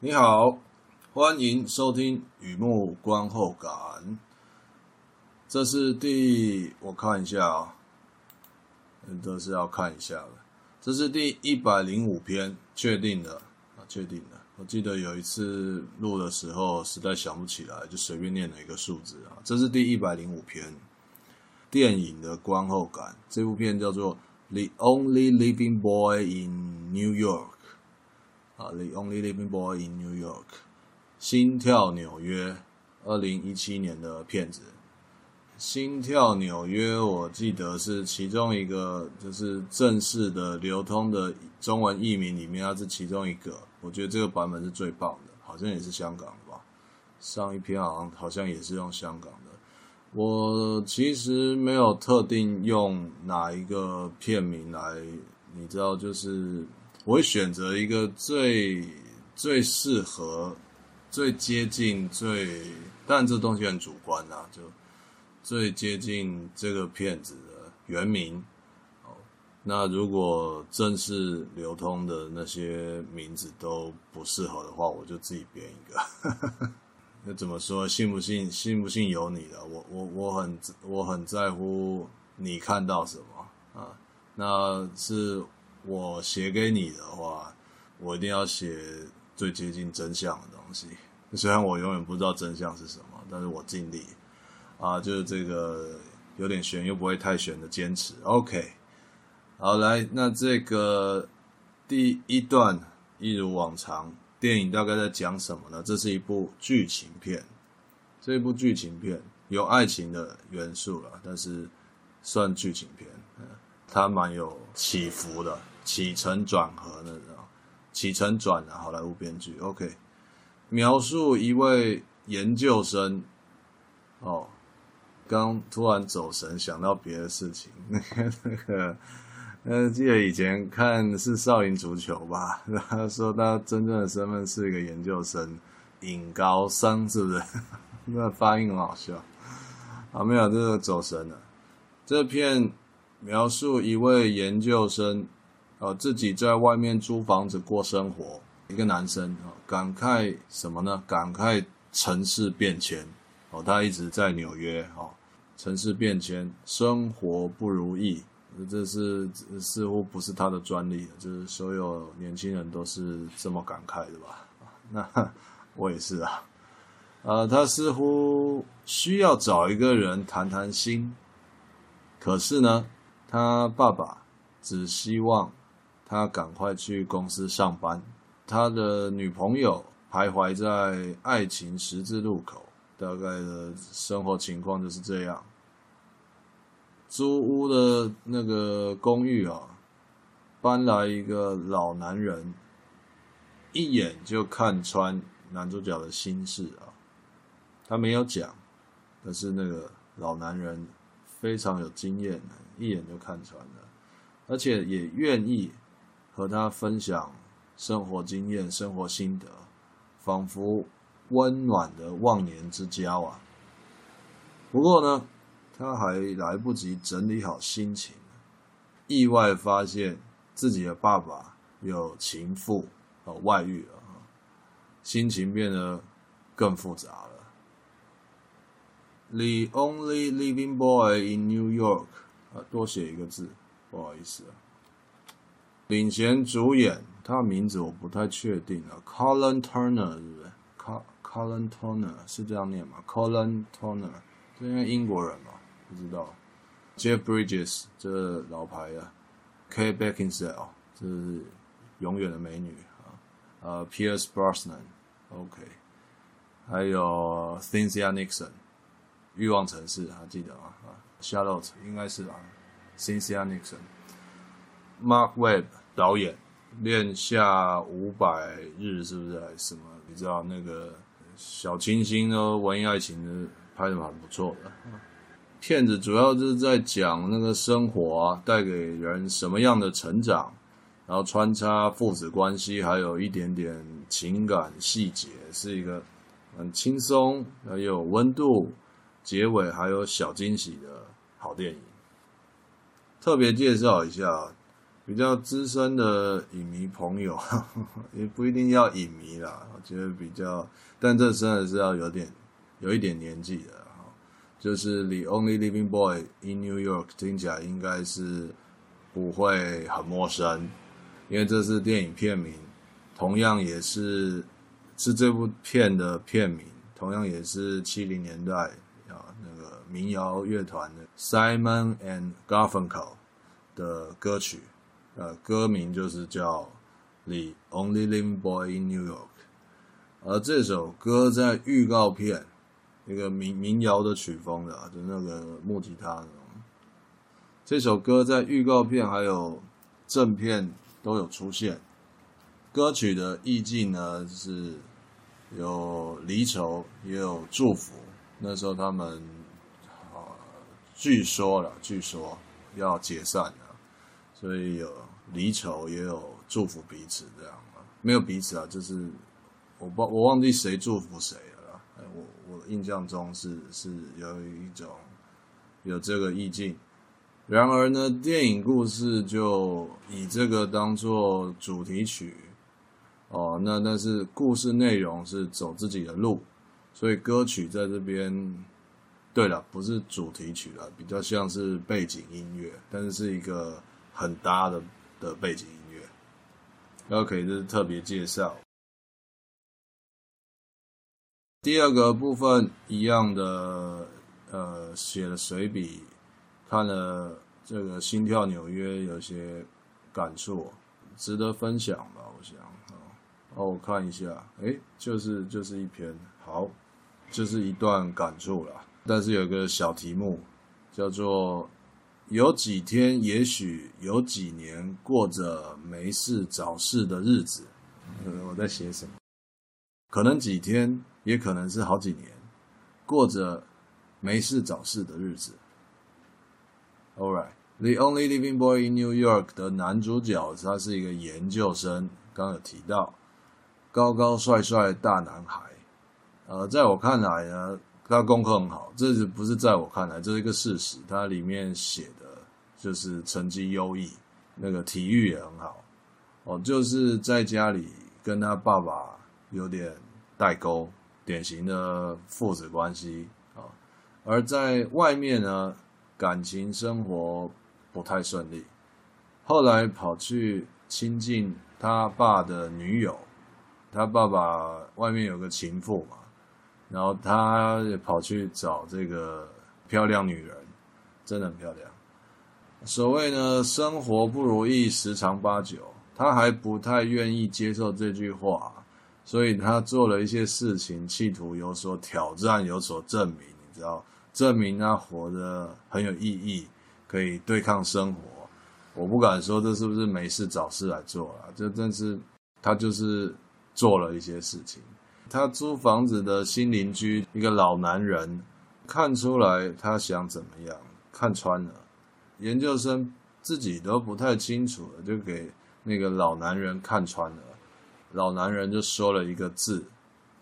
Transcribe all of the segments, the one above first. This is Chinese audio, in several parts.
你好，欢迎收听雨幕观后感。这是第，我看一下啊，这是要看一下的。这是第一百零五篇，确定的啊，确定的。我记得有一次录的时候，实在想不起来，就随便念了一个数字啊。这是第一百零五篇电影的观后感。这部片叫做《The Only Living Boy in New York》啊，《The Only Living Boy in New York》，心跳纽约，二零一七年的片子。心跳纽约，我记得是其中一个，就是正式的流通的中文译名里面，它是其中一个。我觉得这个版本是最棒的，好像也是香港的吧？上一篇好像好像也是用香港的。我其实没有特定用哪一个片名来，你知道，就是我会选择一个最最适合、最接近、最……但这东西很主观啊，就最接近这个片子的原名。那如果正式流通的那些名字都不适合的话，我就自己编一个。那怎么说？信不信？信不信由你了。我我我很我很在乎你看到什么啊。那是我写给你的话，我一定要写最接近真相的东西。虽然我永远不知道真相是什么，但是我尽力啊，就是这个有点悬又不会太悬的坚持。OK。好，来，那这个第一段一如往常，电影大概在讲什么呢？这是一部剧情片，这一部剧情片有爱情的元素了，但是算剧情片，它蛮有起伏的，起承转合那种，起承转的好莱坞编剧。OK，描述一位研究生，哦，刚突然走神，想到别的事情，那 个那个。呃，记得以前看是少林足球吧？他说他真正的身份是一个研究生，尹高升，是不是？那发音很好笑。啊，没有，这个走神了。这片描述一位研究生，呃，自己在外面租房子过生活，一个男生啊，感慨什么呢？感慨城市变迁。哦，他一直在纽约，哦，城市变迁，生活不如意。这是似乎不是他的专利，就是所有年轻人都是这么感慨的吧？那我也是啊。呃，他似乎需要找一个人谈谈心，可是呢，他爸爸只希望他赶快去公司上班。他的女朋友徘徊在爱情十字路口，大概的生活情况就是这样。租屋的那个公寓啊，搬来一个老男人，一眼就看穿男主角的心事啊。他没有讲，但是那个老男人非常有经验，一眼就看穿了，而且也愿意和他分享生活经验、生活心得，仿佛温暖的忘年之交啊。不过呢，他还来不及整理好心情，意外发现自己的爸爸有情妇和外遇了，心情变得更复杂了。The only living boy in New York，啊，多写一个字，不好意思啊。领衔主演，他的名字我不太确定啊，Colin Turner 是不是？Colin Turner 是这样念吗？Colin Turner，这应该英国人嘛？不知道，Jeff Bridges 这老牌的，Kate Beckinsale 这是永远的美女啊，呃，Pierce Brosnan，OK，还有 Cynthia Nixon，欲望城市还记得吗？，Charlotte 应该是吧，Cynthia Nixon，Mark Webb 导演，恋夏五百日是不是还是什么？你知道那个小清新的文艺爱情的拍的蛮不错的。片子主要就是在讲那个生活啊，带给人什么样的成长，然后穿插父子关系，还有一点点情感细节，是一个很轻松，还有温度，结尾还有小惊喜的好电影。特别介绍一下，比较资深的影迷朋友，也不一定要影迷啦，我觉得比较，但这真的是要有点有一点年纪的哈，就是《The Only Living Boy in New York》听起来应该是不会很陌生，因为这是电影片名，同样也是是这部片的片名，同样也是七零年代那个民谣乐团的 Simon and Garfunkel 的歌曲。呃，歌名就是叫《The Only Living Boy in New York》，而这首歌在预告片，一个民民谣的曲风的，就那个木吉他那种。这首歌在预告片还有正片都有出现。歌曲的意境呢，是有离愁，也有祝福。那时候他们啊，据说了，据说要解散了。所以有离愁，也有祝福彼此这样嘛？没有彼此啊，就是我不我忘记谁祝福谁了。我我印象中是是有一种有这个意境。然而呢，电影故事就以这个当做主题曲哦。那但是故事内容是走自己的路，所以歌曲在这边，对了，不是主题曲了，比较像是背景音乐，但是是一个。很搭的的背景音乐，OK，这是特别介绍。第二个部分一样的，呃，写了随笔，看了这个《心跳纽约》，有些感触，值得分享吧？我想，哦，我看一下，诶，就是就是一篇，好，就是一段感触啦。但是有个小题目，叫做。有几天，也许有几年，过着没事找事的日子。我在写什么？可能几天，也可能是好几年，过着没事找事的日子。All right, The Only Living Boy in New York 的男主角，他是一个研究生，刚刚有提到，高高帅帅大男孩。呃，在我看来呢。他功课很好，这是不是在我看来，这是一个事实。他里面写的就是成绩优异，那个体育也很好。哦，就是在家里跟他爸爸有点代沟，典型的父子关系啊。而在外面呢，感情生活不太顺利。后来跑去亲近他爸的女友，他爸爸外面有个情妇嘛。然后他也跑去找这个漂亮女人，真的很漂亮。所谓呢，生活不如意十常八九，他还不太愿意接受这句话，所以他做了一些事情，企图有所挑战，有所证明。你知道，证明他活得很有意义，可以对抗生活。我不敢说这是不是没事找事来做了，这但是他就是做了一些事情。他租房子的新邻居，一个老男人，看出来他想怎么样，看穿了。研究生自己都不太清楚了，就给那个老男人看穿了。老男人就说了一个字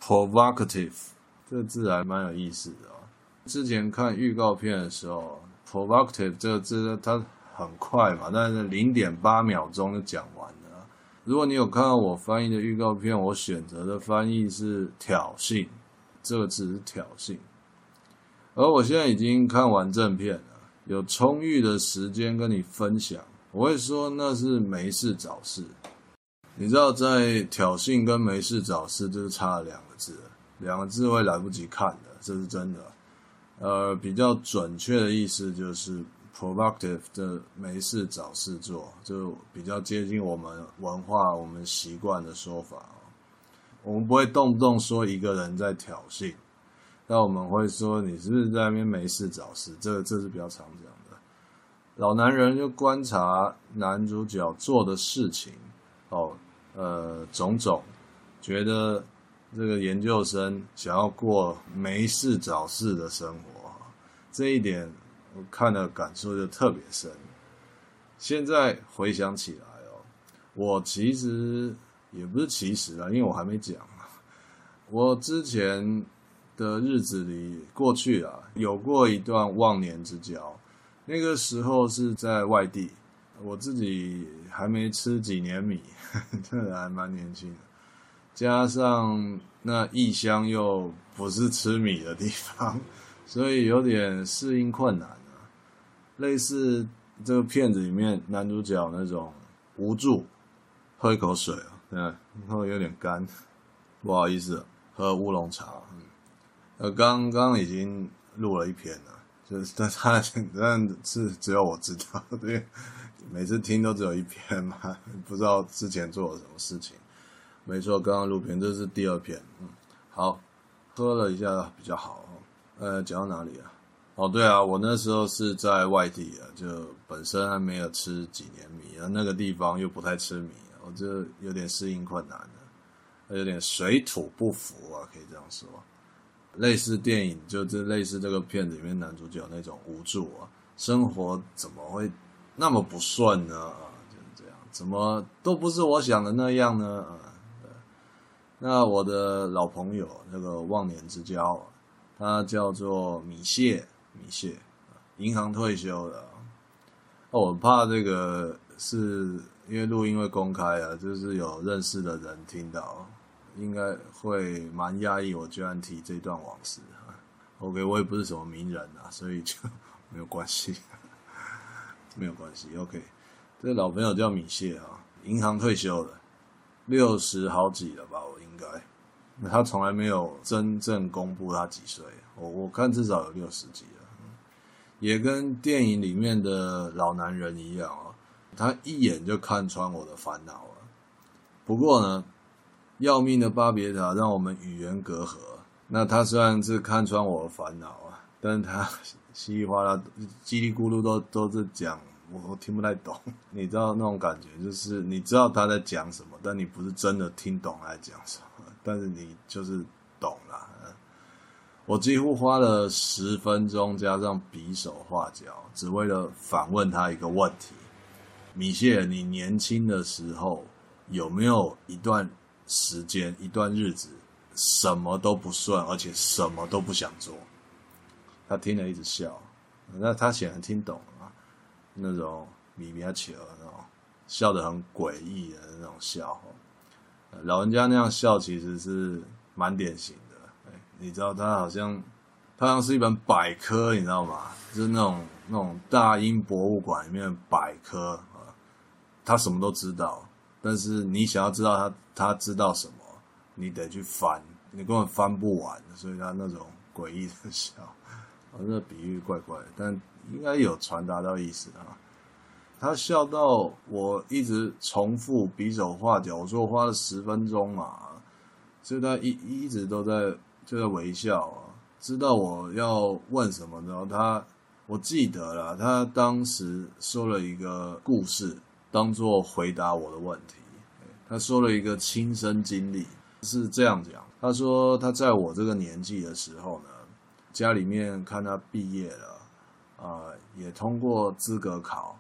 ：provocative。这个字还蛮有意思的哦。之前看预告片的时候，provocative 这个字它很快嘛，但是零点八秒钟就讲完。如果你有看到我翻译的预告片，我选择的翻译是“挑衅”，这个字是挑衅。而我现在已经看完正片了，有充裕的时间跟你分享，我会说那是没事找事。你知道，在挑衅跟没事找事就是差了两个字，两个字会来不及看的，这是真的。呃，比较准确的意思就是。Productive 的没事找事做，就比较接近我们文化、我们习惯的说法。我们不会动不动说一个人在挑衅，但我们会说你是不是在那边没事找事？这个这是比较常讲的。老男人就观察男主角做的事情，哦，呃，种种，觉得这个研究生想要过没事找事的生活，这一点。我看了感受就特别深。现在回想起来哦，我其实也不是其实啊，因为我还没讲。我之前的日子里过去啊，有过一段忘年之交。那个时候是在外地，我自己还没吃几年米，真的还蛮年轻的。加上那异乡又不是吃米的地方，所以有点适应困难。类似这个片子里面男主角那种无助，喝一口水啊，嗯，然后有点干，不好意思，喝乌龙茶。嗯，呃，刚刚已经录了一篇了。就是，但他但是只有我知道，对，每次听都只有一篇嘛，不知道之前做了什么事情。没错，刚刚录片，这是第二篇。嗯，好，喝了一下比较好。呃，讲到哪里啊？哦，对啊，我那时候是在外地啊，就本身还没有吃几年米啊，那个地方又不太吃米，我就有点适应困难的，有点水土不服啊，可以这样说。类似电影，就这类似这个片子里面男主角那种无助啊，生活怎么会那么不顺呢？啊，就是这样，怎么都不是我想的那样呢？啊，对，那我的老朋友那个忘年之交，他叫做米谢，米谢，银行退休的。哦，我怕这个是因为录音会公开啊，就是有认识的人听到。应该会蛮压抑，我居然提这段往事。OK，我也不是什么名人啊，所以就没有关系，没有关系。OK，这个老朋友叫米谢啊，银行退休了，六十好几了吧？我应该，他从来没有真正公布他几岁，我我看至少有六十几了，也跟电影里面的老男人一样啊，他一眼就看穿我的烦恼了。不过呢。要命的巴别塔让我们语言隔阂。那他虽然是看穿我的烦恼啊，但他稀里哗啦、叽里咕噜都都是讲，我听不太懂。你知道那种感觉，就是你知道他在讲什么，但你不是真的听懂他在讲什么，但是你就是。我几乎花了十分钟加上比手画脚，只为了反问他一个问题：米歇尔，你年轻的时候有没有一段？时间一段日子，什么都不顺，而且什么都不想做。他听了一直笑，那他显然听懂了，那种米米亚奇尔那种笑得很诡异的那种笑。老人家那样笑其实是蛮典型的。你知道他好像他像是一本百科，你知道吗？就是那种那种大英博物馆里面百科啊，他什么都知道。但是你想要知道他他知道什么，你得去翻，你根本翻不完，所以他那种诡异的笑，我这比喻怪怪的，但应该有传达到意思啊。他笑到我一直重复比手画脚，我说我花了十分钟嘛，所以他一一直都在就在微笑啊，知道我要问什么，然后他我记得了，他当时说了一个故事。当做回答我的问题，他说了一个亲身经历，是这样讲。他说他在我这个年纪的时候呢，家里面看他毕业了，啊、也通过资格考，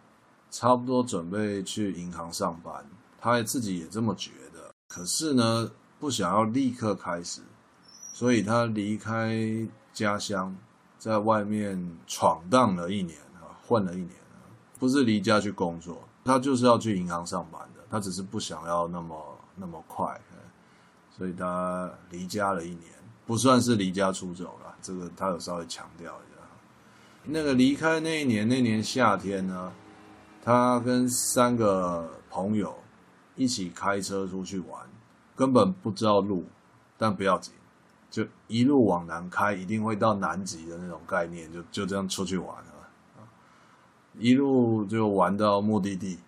差不多准备去银行上班。他自己也这么觉得，可是呢，不想要立刻开始，所以他离开家乡，在外面闯荡了一年啊，混了一年啊，不是离家去工作。他就是要去银行上班的，他只是不想要那么那么快，所以他离家了一年，不算是离家出走了。这个他有稍微强调一下。那个离开那一年，那年夏天呢，他跟三个朋友一起开车出去玩，根本不知道路，但不要紧，就一路往南开，一定会到南极的那种概念，就就这样出去玩了。一路就玩到目的地，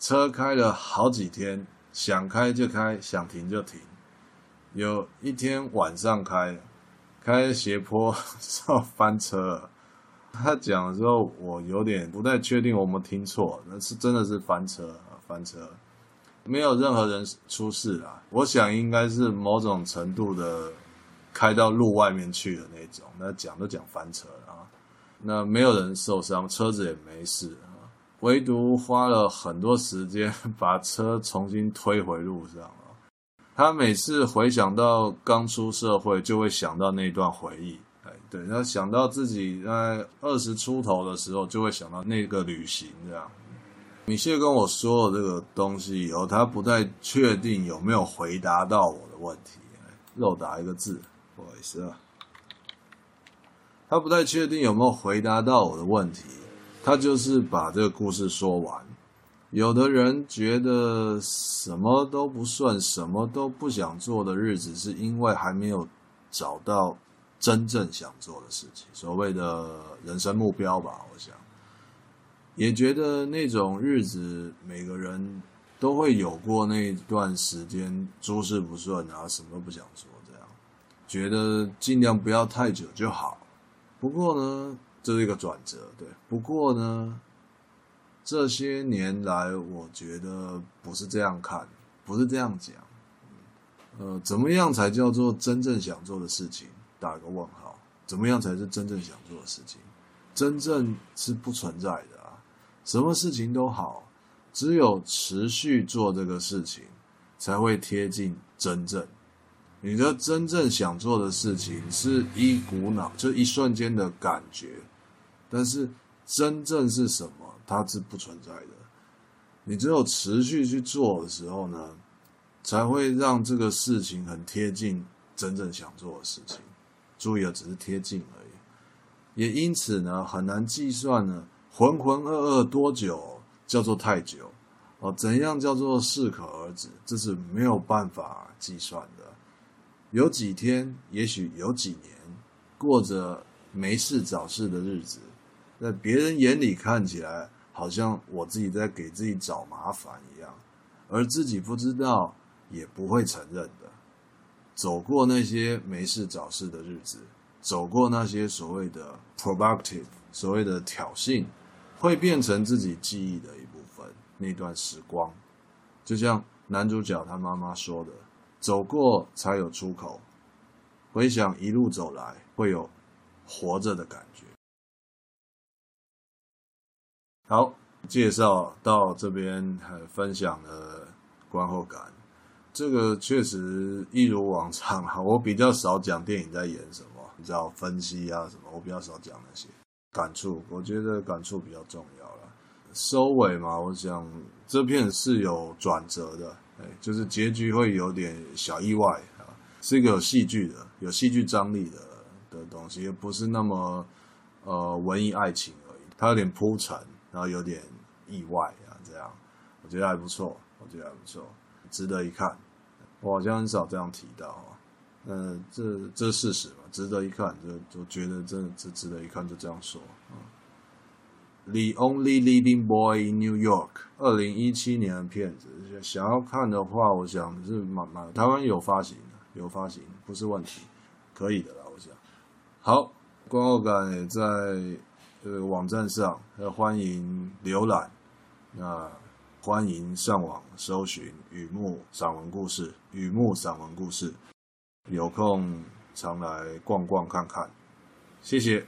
车开了好几天，想开就开，想停就停。有一天晚上开，开斜坡 要翻车。他讲的时候，我有点不太确定我们听错，那是真的是翻车，翻车，没有任何人出事啊。我想应该是某种程度的开到路外面去的那种。那讲都讲翻车了啊。那没有人受伤，车子也没事啊，唯独花了很多时间把车重新推回路上啊。他每次回想到刚出社会，就会想到那段回忆。哎，对，他想到自己在二十出头的时候，就会想到那个旅行这样。米歇跟我说了这个东西以后，他不太确定有没有回答到我的问题，漏打一个字，不好意思啊。他不太确定有没有回答到我的问题，他就是把这个故事说完。有的人觉得什么都不顺，什么都不想做的日子，是因为还没有找到真正想做的事情，所谓的人生目标吧。我想，也觉得那种日子，每个人都会有过那段时间，诸事不顺啊，什么都不想做，这样觉得尽量不要太久就好。不过呢，这是一个转折，对。不过呢。这些年来，我觉得不是这样看，不是这样讲。呃，怎么样才叫做真正想做的事情？打个问号。怎么样才是真正想做的事情？真正是不存在的！什么事情都好，只有持续做这个事情，才会贴近真正。你的真正想做的事情，是一股脑，就一瞬间的感觉。但是真正是什么？它是不存在的。你只有持续去做的时候呢，才会让这个事情很贴近真正想做的事情。注意啊，只是贴近而已。也因此呢，很难计算呢，浑浑噩噩多久叫做太久哦？怎样叫做适可而止？这是没有办法计算的。有几天，也许有几年，过着没事找事的日子，在别人眼里看起来。好像我自己在给自己找麻烦一样，而自己不知道，也不会承认的。走过那些没事找事的日子，走过那些所谓的 provocative，所谓的挑衅，会变成自己记忆的一部分。那段时光，就像男主角他妈妈说的：“走过才有出口。”回想一路走来，会有活着的感觉。好，介绍到这边，还分享了观后感。这个确实一如往常啊，我比较少讲电影在演什么，你知道分析啊什么，我比较少讲那些感触。我觉得感触比较重要了。收尾嘛，我想这片是有转折的，哎，就是结局会有点小意外啊，是一个有戏剧的、有戏剧张力的的东西，也不是那么呃文艺爱情而已，它有点铺陈。然后有点意外啊，这样我觉得还不错，我觉得还不错，值得一看。我好像很少这样提到啊，呃，这这是事实嘛，值得一看，就就觉得真的值值得一看，就这样说啊。The Only Living Boy in New York，二零一七年的片子，想要看的话，我想是蛮蛮台湾有发行的，有发行不是问题，可以的啦，我想。好，观后感也在。这个网站上，欢迎浏览。那欢迎上网搜寻雨幕散文故事，雨幕散文故事，有空常来逛逛看看，谢谢。